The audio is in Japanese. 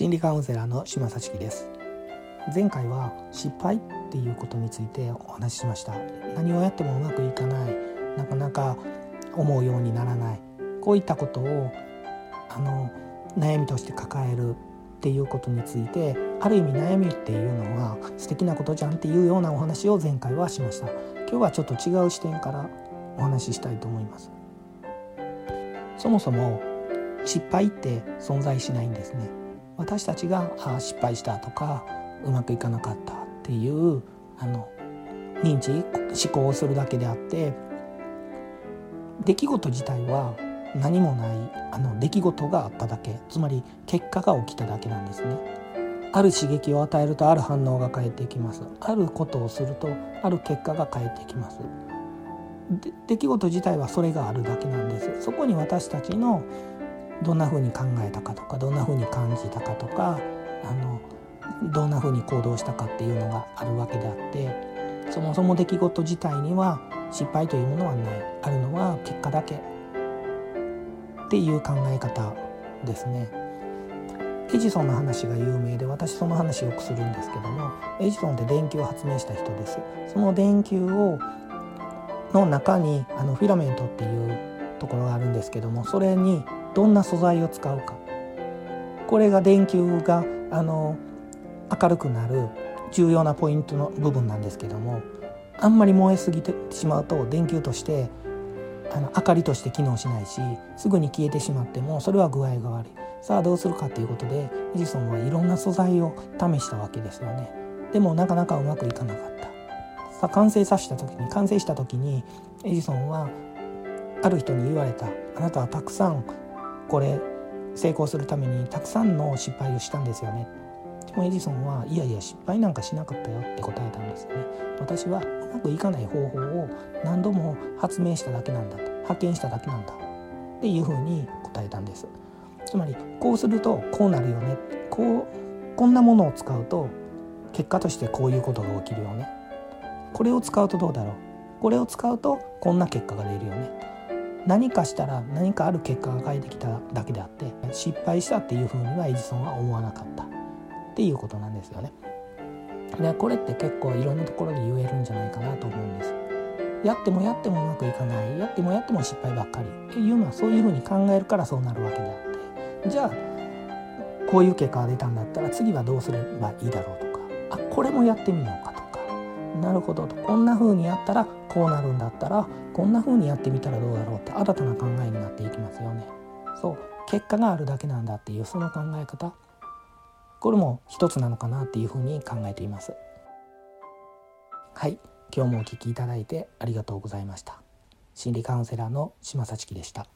心理カウンセラーの島幸樹です。前回は失敗っていうことについてお話ししました。何をやってもうまくいかない。なかなか思うようにならない。こういったことをあの悩みとして抱える。っていうことについてある意味悩みっていうのは素敵なことじゃんっていうようなお話を前回はしました。今日はちょっと違う視点からお話ししたいと思います。そもそも失敗って存在しないんですね。私たちがあ失敗したとかうまくいかなかったっていうあの認知思考をするだけであって出来事自体は何もないあの出来事があっただけ。つまり結果が起きただけなんですね。ある刺激を与えるとある反応が返ってきます。あることをするとある結果が返ってきます。出来事自体はそれがあるだけなんです。そこに私たちのどんなふうに考えたかとかどんなふうに感じたかとかあのどんなふうに行動したかっていうのがあるわけであってそもそも出来事自体には失敗というものはないあるのは結果だけっていう考え方ですね。エジソンの話が有名で私その話よくするんですけどもエジソンって電球を発明した人ですその電球をの中にあのフィラメントっていうところがあるんですけどもそれにどんな素材を使うか。これが電球があの明るくなる重要なポイントの部分なんですけどもあんまり燃えすぎてしまうと電球としてあの明かりとして機能しないしすぐに消えてしまってもそれは具合が悪い。さあどうするかということでエジソンはいろんな素材を試したわけですよね。でもなかなかうまくいかなかった。さあ完成させた時に完成した時にエジソンはある人に言われた。あなたはたくさんこれ成功するためにたくさんの失敗をしたんですよね。でもエジソンはいやいや失敗なんかしなかったよって答えたんですよね。私はうまくいかない方法を何度も発明しただけなんだと。発見しただけなんだ。っていうふうに答えたんです。つまりこうするとこうなるよね。こうこんなものを使うと結果としてこういうことが起きるよね。これを使うとどうだろう。これを使うとこんな結果が出るよね。何かしたら何かある結果が返ってきただけであって失敗したっていうふうにはエジソンは思わなかった。っていうことなんですよね。でこれって結構いろんなところで言えるんじゃないかなと思うんです。やってもやってもうまくいかない。やってもやっても失敗ばっかり。っていうのはそういうふうに考えるからそうなるわけであって。じゃあこういう結果が出たんだったら次はどうすればいいだろうとか。あこれもやってみようか。なるほどとこんな風にやったらこうなるんだったらこんな風にやってみたらどうだろうって新たな考えになっていきますよね。そう結果があるだけなんだっていうその考え方これも一つなのかなっていうふうに考えています。はい今日もお聞きいただいてありがとうございました。心理カウンセラーの島幸樹でした。